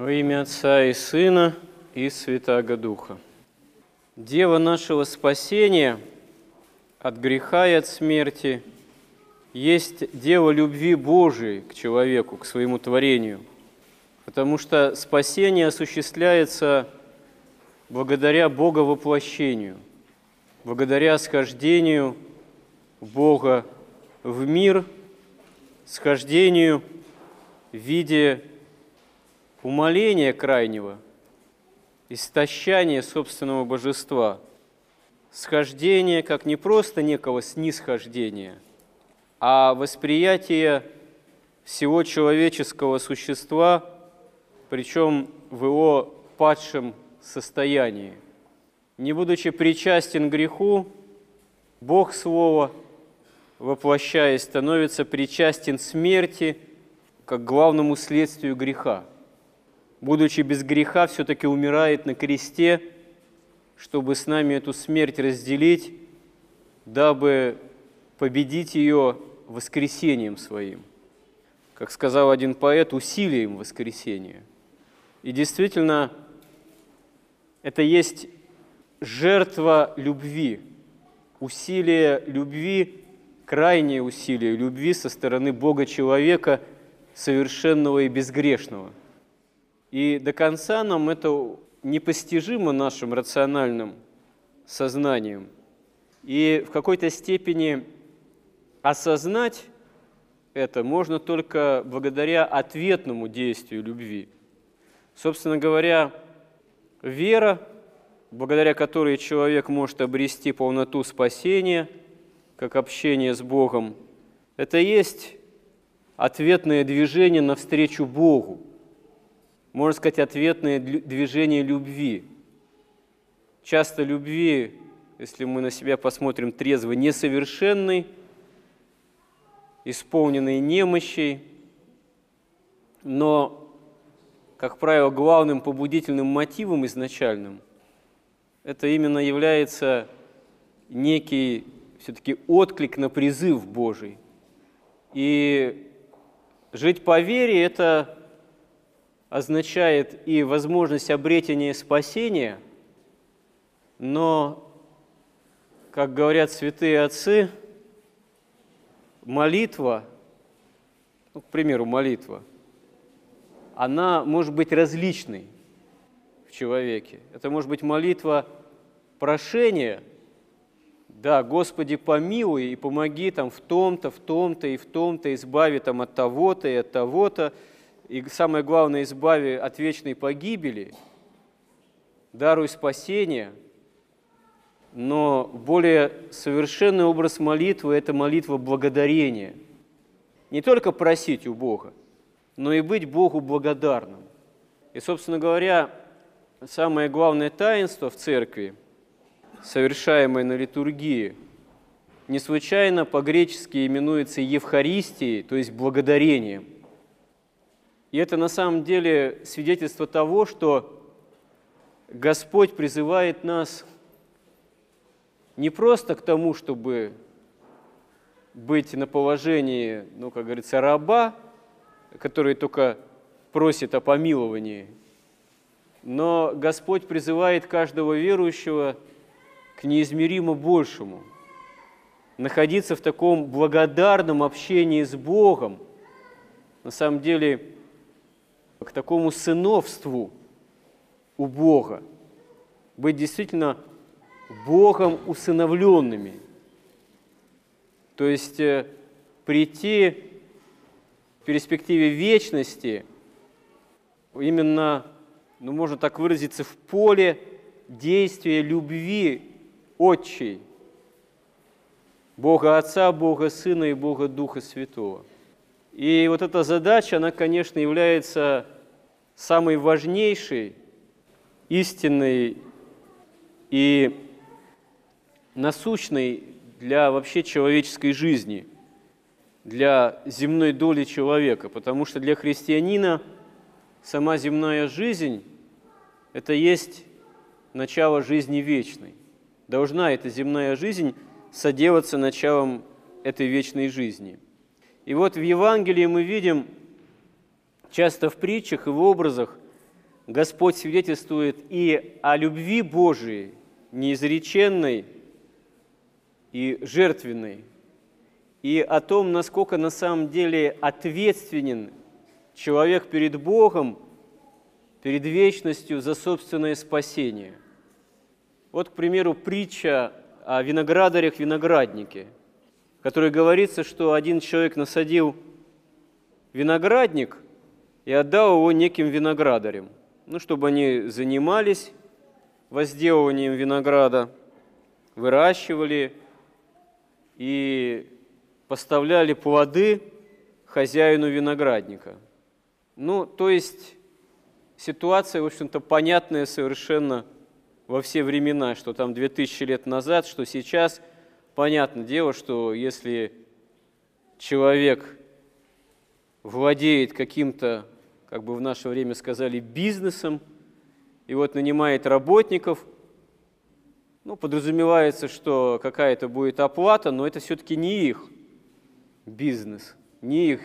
Во имя Отца и Сына и Святаго Духа. Дева нашего спасения от греха и от смерти есть Дева любви Божией к человеку, к своему творению, потому что спасение осуществляется благодаря Бога воплощению, благодаря схождению Бога в мир, схождению в виде умоления крайнего, истощания собственного божества, схождение как не просто некого снисхождения, а восприятие всего человеческого существа, причем в его падшем состоянии. Не будучи причастен греху, Бог Слово, воплощаясь, становится причастен смерти как главному следствию греха – будучи без греха, все-таки умирает на кресте, чтобы с нами эту смерть разделить, дабы победить ее воскресением своим. Как сказал один поэт, усилием воскресения. И действительно, это есть жертва любви, усилие любви, крайнее усилие любви со стороны Бога человека, совершенного и безгрешного – и до конца нам это непостижимо нашим рациональным сознанием. И в какой-то степени осознать это можно только благодаря ответному действию любви. Собственно говоря, вера, благодаря которой человек может обрести полноту спасения, как общение с Богом, это есть ответное движение навстречу Богу, можно сказать, ответное движение любви. Часто любви, если мы на себя посмотрим трезво, несовершенный, исполненный немощей, но, как правило, главным побудительным мотивом изначальным это именно является некий все-таки отклик на призыв Божий. И жить по вере – это означает и возможность обретения спасения, но, как говорят святые отцы, молитва, ну, к примеру, молитва, она может быть различной в человеке. Это может быть молитва прошения, да, Господи, помилуй и помоги там в том-то, в том-то и в том-то, избави там от того-то и от того-то, и самое главное, избави от вечной погибели, даруй спасение, но более совершенный образ молитвы – это молитва благодарения. Не только просить у Бога, но и быть Богу благодарным. И, собственно говоря, самое главное таинство в церкви, совершаемое на литургии, не случайно по-гречески именуется Евхаристией, то есть благодарением – и это на самом деле свидетельство того, что Господь призывает нас не просто к тому, чтобы быть на положении, ну, как говорится, раба, который только просит о помиловании, но Господь призывает каждого верующего к неизмеримо большему, находиться в таком благодарном общении с Богом. На самом деле, к такому сыновству у Бога, быть действительно Богом усыновленными. То есть э, прийти в перспективе вечности именно, ну можно так выразиться, в поле действия любви Отчей, Бога Отца, Бога Сына и Бога Духа Святого. И вот эта задача, она, конечно, является самой важнейшей, истинной и насущной для вообще человеческой жизни, для земной доли человека, потому что для христианина сама земная жизнь – это есть начало жизни вечной. Должна эта земная жизнь соделаться началом этой вечной жизни – и вот в Евангелии мы видим часто в притчах и в образах Господь свидетельствует и о любви Божией, неизреченной и жертвенной, и о том, насколько на самом деле ответственен человек перед Богом, перед вечностью за собственное спасение. Вот, к примеру, притча о виноградарях-винограднике, в которой говорится, что один человек насадил виноградник и отдал его неким виноградарям, ну, чтобы они занимались возделыванием винограда, выращивали и поставляли плоды хозяину виноградника. Ну, то есть ситуация, в общем-то, понятная совершенно во все времена, что там 2000 лет назад, что сейчас. Понятное дело, что если человек владеет каким-то, как бы в наше время сказали, бизнесом, и вот нанимает работников, ну, подразумевается, что какая-то будет оплата, но это все-таки не их бизнес, не их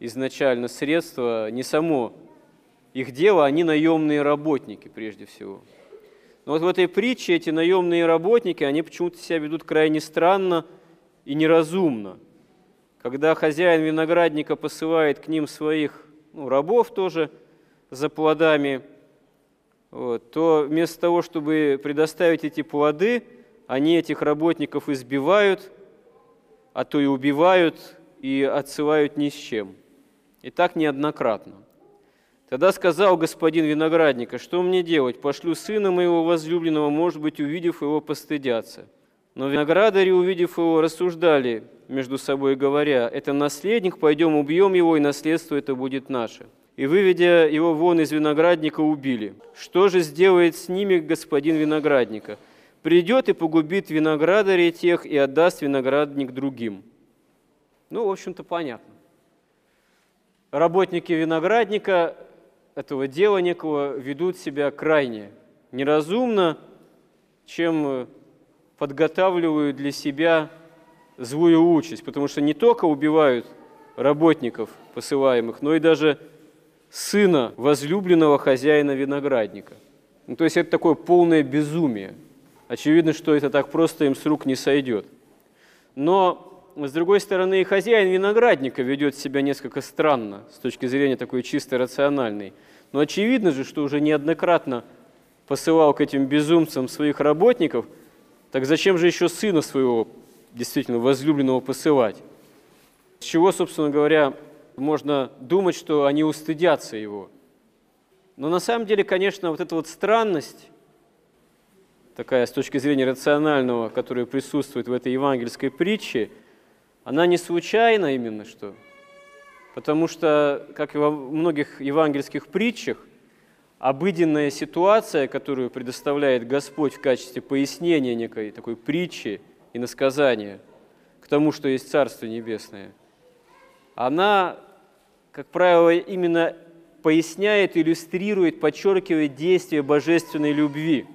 изначально средства, не само их дело, они наемные работники прежде всего. Но вот в этой притче эти наемные работники, они почему-то себя ведут крайне странно и неразумно. Когда хозяин виноградника посылает к ним своих ну, рабов тоже за плодами, вот, то вместо того, чтобы предоставить эти плоды, они этих работников избивают, а то и убивают и отсылают ни с чем. И так неоднократно. Тогда сказал господин виноградника, что мне делать? Пошлю сына моего возлюбленного, может быть, увидев его, постыдятся. Но виноградари, увидев его, рассуждали между собой, говоря, это наследник, пойдем убьем его, и наследство это будет наше. И, выведя его вон из виноградника, убили. Что же сделает с ними господин виноградника? Придет и погубит виноградарей тех и отдаст виноградник другим. Ну, в общем-то, понятно. Работники виноградника этого дела некого ведут себя крайне неразумно, чем э, подготавливают для себя злую участь, потому что не только убивают работников посылаемых, но и даже сына возлюбленного хозяина виноградника. Ну, то есть это такое полное безумие. Очевидно, что это так просто им с рук не сойдет. Но, с другой стороны, и хозяин виноградника ведет себя несколько странно с точки зрения такой чисто рациональной – но очевидно же, что уже неоднократно посылал к этим безумцам своих работников, так зачем же еще сына своего, действительно возлюбленного, посылать? С чего, собственно говоря, можно думать, что они устыдятся его. Но на самом деле, конечно, вот эта вот странность, такая с точки зрения рационального, которая присутствует в этой евангельской притче, она не случайна именно что – потому что, как и во многих евангельских притчах, обыденная ситуация, которую предоставляет Господь в качестве пояснения некой такой притчи и насказания к тому, что есть Царство Небесное, она, как правило, именно поясняет, иллюстрирует, подчеркивает действие божественной любви.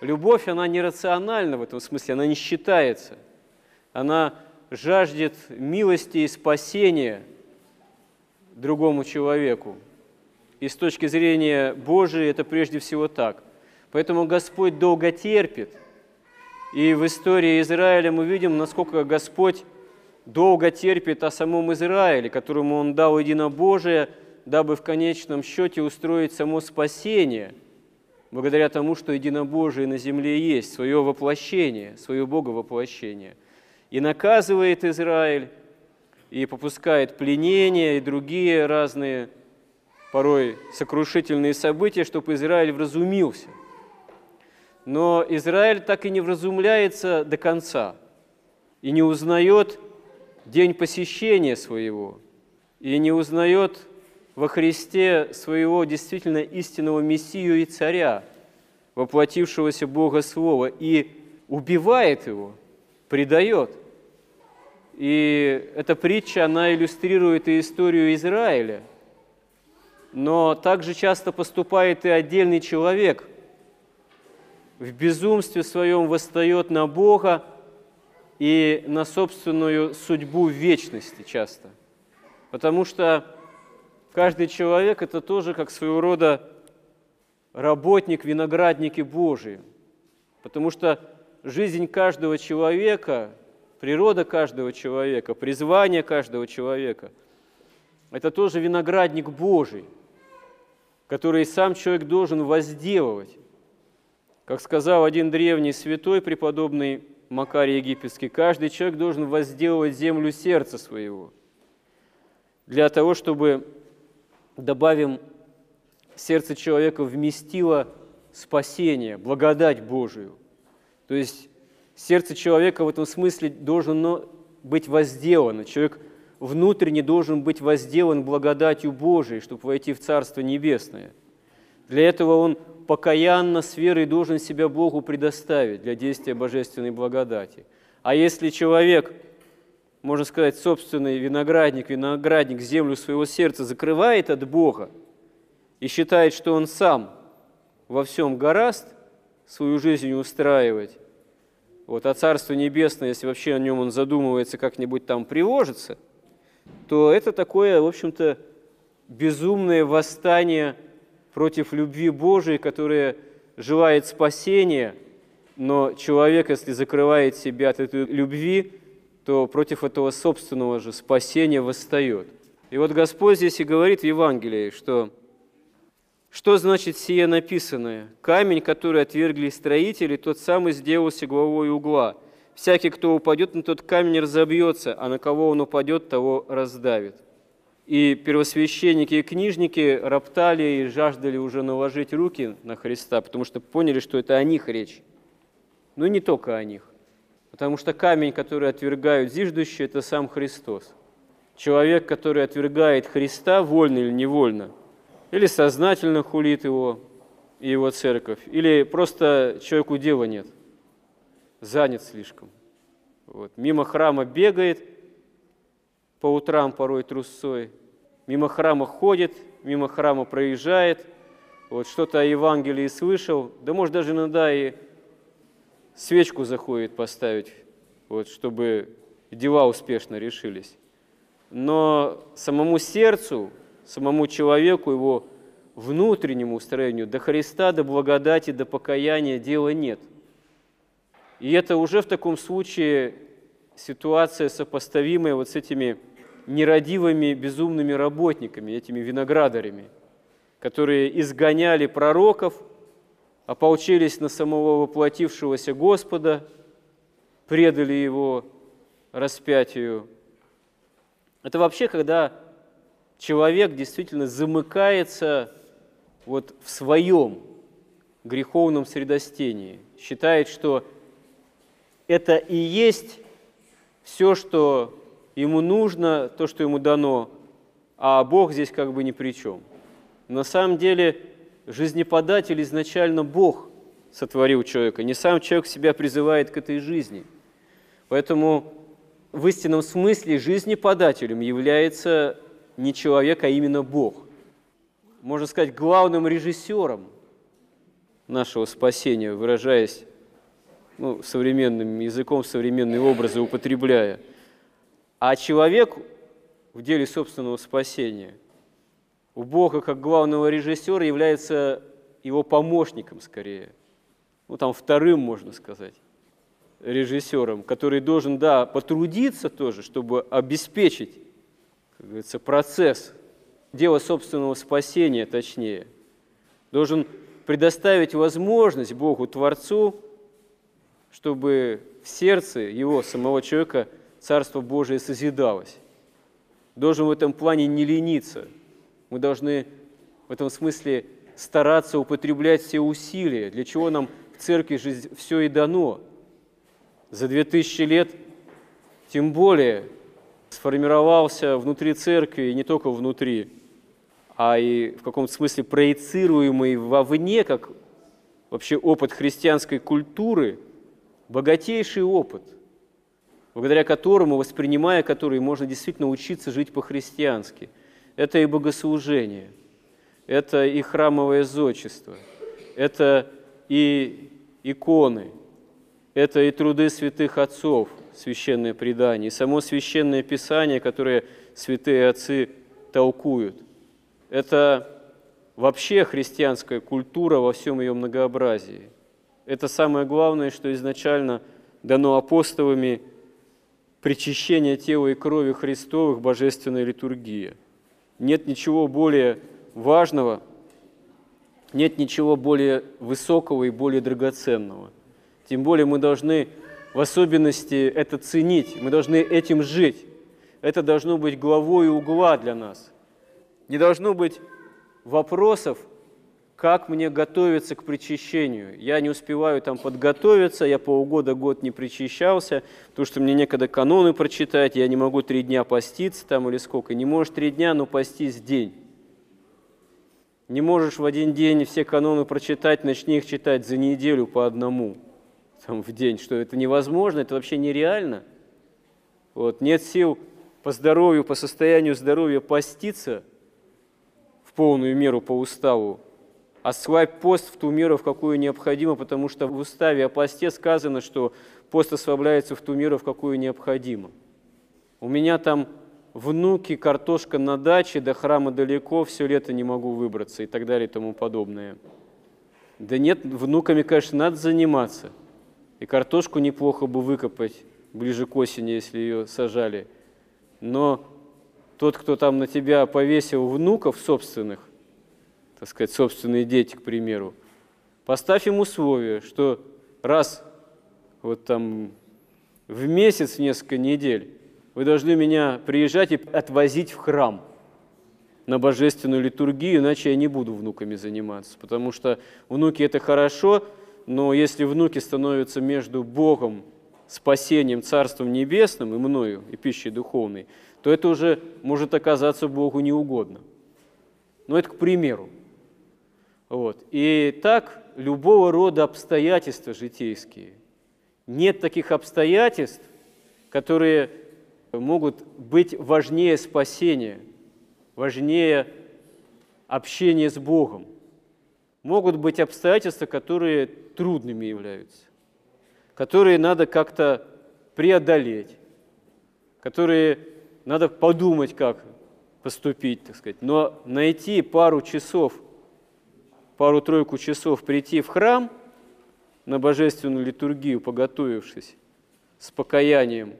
Любовь, она нерациональна в этом смысле, она не считается. Она жаждет милости и спасения другому человеку. И с точки зрения Божией это прежде всего так. Поэтому Господь долго терпит. И в истории Израиля мы видим, насколько Господь долго терпит о самом Израиле, которому Он дал единобожие, дабы в конечном счете устроить само спасение, благодаря тому, что единобожие на земле есть, свое воплощение, свое Боговоплощение и наказывает Израиль, и попускает пленения и другие разные, порой сокрушительные события, чтобы Израиль вразумился. Но Израиль так и не вразумляется до конца и не узнает день посещения своего, и не узнает во Христе своего действительно истинного Мессию и Царя, воплотившегося Бога Слова, и убивает его, предает. И эта притча, она иллюстрирует и историю Израиля. Но также часто поступает и отдельный человек. В безумстве своем восстает на Бога и на собственную судьбу вечности часто. Потому что каждый человек – это тоже как своего рода работник, виноградники Божии. Потому что жизнь каждого человека, природа каждого человека, призвание каждого человека – это тоже виноградник Божий, который сам человек должен возделывать. Как сказал один древний святой, преподобный Макарий Египетский, каждый человек должен возделывать землю сердца своего для того, чтобы, добавим, сердце человека вместило спасение, благодать Божию. То есть сердце человека в этом смысле должно быть возделано. Человек внутренне должен быть возделан благодатью Божией, чтобы войти в Царство Небесное. Для этого он покаянно с верой должен себя Богу предоставить для действия божественной благодати. А если человек, можно сказать, собственный виноградник, виноградник землю своего сердца закрывает от Бога и считает, что он сам во всем гораст свою жизнь устраивать, вот, а Царство Небесное, если вообще о нем он задумывается, как-нибудь там приложится, то это такое, в общем-то, безумное восстание – против любви Божией, которая желает спасения, но человек, если закрывает себя от этой любви, то против этого собственного же спасения восстает. И вот Господь здесь и говорит в Евангелии, что что значит сие написанное? Камень, который отвергли строители, тот самый сделался главой угла. Всякий, кто упадет на тот камень, разобьется, а на кого он упадет, того раздавит. И первосвященники и книжники роптали и жаждали уже наложить руки на Христа, потому что поняли, что это о них речь. Но не только о них. Потому что камень, который отвергают зиждущие, это сам Христос. Человек, который отвергает Христа, вольно или невольно, или сознательно хулит его и его церковь, или просто человеку дела нет, занят слишком. Вот. Мимо храма бегает – по утрам порой трусцой, мимо храма ходит, мимо храма проезжает, вот что-то о Евангелии слышал, да может даже иногда и свечку заходит поставить, вот, чтобы дела успешно решились. Но самому сердцу, самому человеку, его внутреннему устроению до Христа, до благодати, до покаяния дела нет. И это уже в таком случае ситуация сопоставимая вот с этими нерадивыми безумными работниками, этими виноградарями, которые изгоняли пророков, ополчились на самого воплотившегося Господа, предали Его распятию. Это вообще, когда человек действительно замыкается вот в своем греховном средостении, считает, что это и есть все, что ему нужно то, что ему дано, а Бог здесь как бы ни при чем. На самом деле жизнеподатель изначально Бог сотворил человека, не сам человек себя призывает к этой жизни. Поэтому в истинном смысле жизнеподателем является не человек, а именно Бог. Можно сказать, главным режиссером нашего спасения, выражаясь ну, современным языком, современные образы употребляя – а человек в деле собственного спасения у Бога как главного режиссера является его помощником скорее. Ну, там вторым, можно сказать, режиссером, который должен, да, потрудиться тоже, чтобы обеспечить, как говорится, процесс, дело собственного спасения, точнее. Должен предоставить возможность Богу, Творцу, чтобы в сердце его, самого человека, Царство Божие созидалось. Должен в этом плане не лениться. Мы должны в этом смысле стараться употреблять все усилия, для чего нам в церкви же все и дано. За две тысячи лет тем более сформировался внутри церкви, не только внутри, а и в каком-то смысле проецируемый вовне, как вообще опыт христианской культуры, богатейший опыт – благодаря которому, воспринимая который, можно действительно учиться жить по-христиански. Это и богослужение, это и храмовое зодчество, это и иконы, это и труды святых отцов, священное предание, и само священное писание, которое святые отцы толкуют. это вообще христианская культура во всем ее многообразии. Это самое главное, что изначально дано апостолами причащение тела и крови Христовых, божественная литургия. Нет ничего более важного, нет ничего более высокого и более драгоценного. Тем более мы должны в особенности это ценить, мы должны этим жить. Это должно быть главой угла для нас. Не должно быть вопросов, как мне готовиться к причащению. Я не успеваю там подготовиться, я полгода, год не причащался, потому что мне некогда каноны прочитать, я не могу три дня поститься там или сколько. Не можешь три дня, но постись день. Не можешь в один день все каноны прочитать, начни их читать за неделю по одному там, в день, что это невозможно, это вообще нереально. Вот, нет сил по здоровью, по состоянию здоровья поститься в полную меру по уставу, Освабь пост в ту меру, в какую необходимо, потому что в уставе о посте сказано, что пост ослабляется в ту меру, в какую необходимо. У меня там внуки, картошка на даче, до храма далеко, все лето не могу выбраться и так далее и тому подобное. Да нет, внуками, конечно, надо заниматься. И картошку неплохо бы выкопать ближе к осени, если ее сажали. Но тот, кто там на тебя повесил внуков собственных, так сказать, собственные дети, к примеру, поставь им условие, что раз вот там в месяц, несколько недель, вы должны меня приезжать и отвозить в храм на божественную литургию, иначе я не буду внуками заниматься, потому что внуки – это хорошо, но если внуки становятся между Богом, спасением, Царством Небесным и мною, и пищей духовной, то это уже может оказаться Богу неугодно. Но это к примеру. Вот. И так любого рода обстоятельства житейские. Нет таких обстоятельств, которые могут быть важнее спасения, важнее общения с Богом. Могут быть обстоятельства, которые трудными являются, которые надо как-то преодолеть, которые надо подумать, как поступить, так сказать. Но найти пару часов – пару-тройку часов прийти в храм на божественную литургию, поготовившись, с покаянием,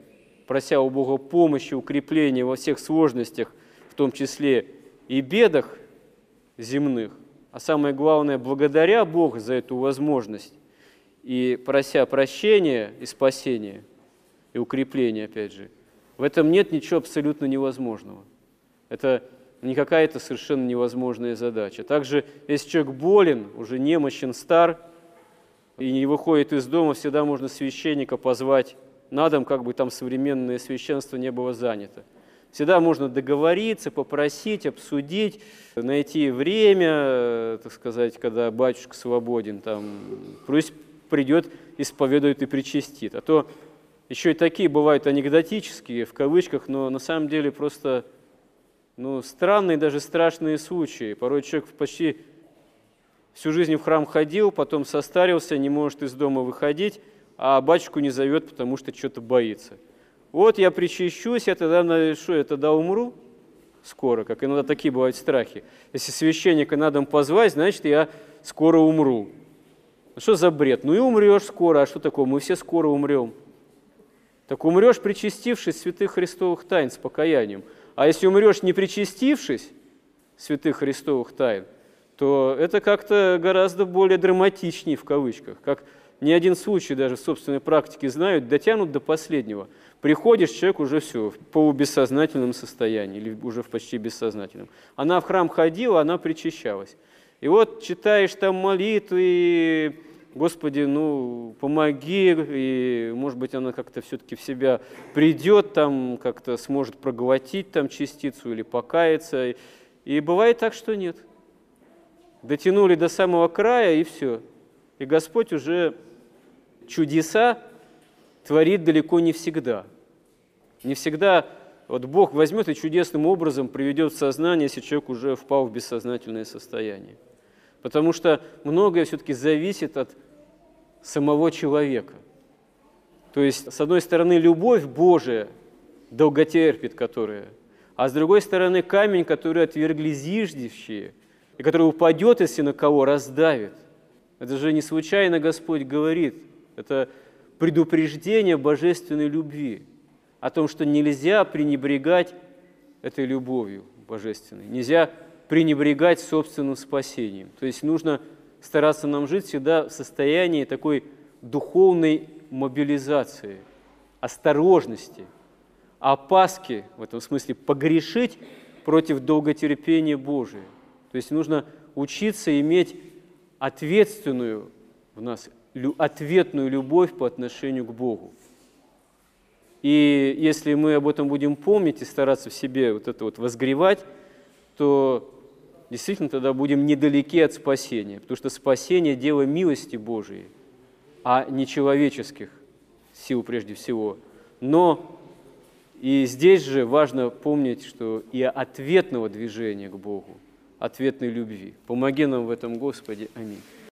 прося у Бога помощи, укрепления во всех сложностях, в том числе и бедах земных, а самое главное, благодаря Богу за эту возможность и прося прощения и спасения, и укрепления, опять же, в этом нет ничего абсолютно невозможного. Это не какая-то совершенно невозможная задача. Также, если человек болен, уже немощен, стар, и не выходит из дома, всегда можно священника позвать на дом, как бы там современное священство не было занято. Всегда можно договориться, попросить, обсудить, найти время, так сказать, когда батюшка свободен, там, пусть придет, исповедует и причастит. А то еще и такие бывают анекдотические, в кавычках, но на самом деле просто ну, странные, даже страшные случаи. Порой человек почти всю жизнь в храм ходил, потом состарился, не может из дома выходить, а батюшку не зовет, потому что что-то боится. Вот я причащусь, я тогда, что, я тогда умру скоро, как иногда такие бывают страхи. Если священника надо позвать, значит, я скоро умру. Ну, что за бред? Ну и умрешь скоро, а что такое? Мы все скоро умрем. Так умрешь, причастившись святых христовых тайн с покаянием – а если умрешь, не причастившись святых христовых тайн, то это как-то гораздо более драматичнее в кавычках, как ни один случай даже в собственной практике знают, дотянут до последнего. Приходишь, человек уже все, в полубессознательном состоянии или уже в почти бессознательном. Она в храм ходила, она причащалась. И вот читаешь там молитвы, Господи, ну, помоги, и, может быть, она как-то все-таки в себя придет, там, как-то сможет проглотить там частицу или покаяться. И бывает так, что нет. Дотянули до самого края, и все. И Господь уже чудеса творит далеко не всегда. Не всегда вот Бог возьмет и чудесным образом приведет в сознание, если человек уже впал в бессознательное состояние. Потому что многое все-таки зависит от самого человека. То есть, с одной стороны, любовь Божия долготерпит, которая, а с другой стороны камень, который отвергли зиждущие, и который упадет, если на кого раздавит. Это же не случайно Господь говорит, это предупреждение божественной любви, о том, что нельзя пренебрегать этой любовью божественной, нельзя пренебрегать собственным спасением. То есть нужно стараться нам жить всегда в состоянии такой духовной мобилизации, осторожности, опаски, в этом смысле погрешить против долготерпения Божия. То есть нужно учиться иметь ответственную в нас, ответную любовь по отношению к Богу. И если мы об этом будем помнить и стараться в себе вот это вот возгревать, то действительно тогда будем недалеки от спасения, потому что спасение – дело милости Божией, а не человеческих сил прежде всего. Но и здесь же важно помнить, что и ответного движения к Богу, ответной любви. Помоги нам в этом, Господи. Аминь.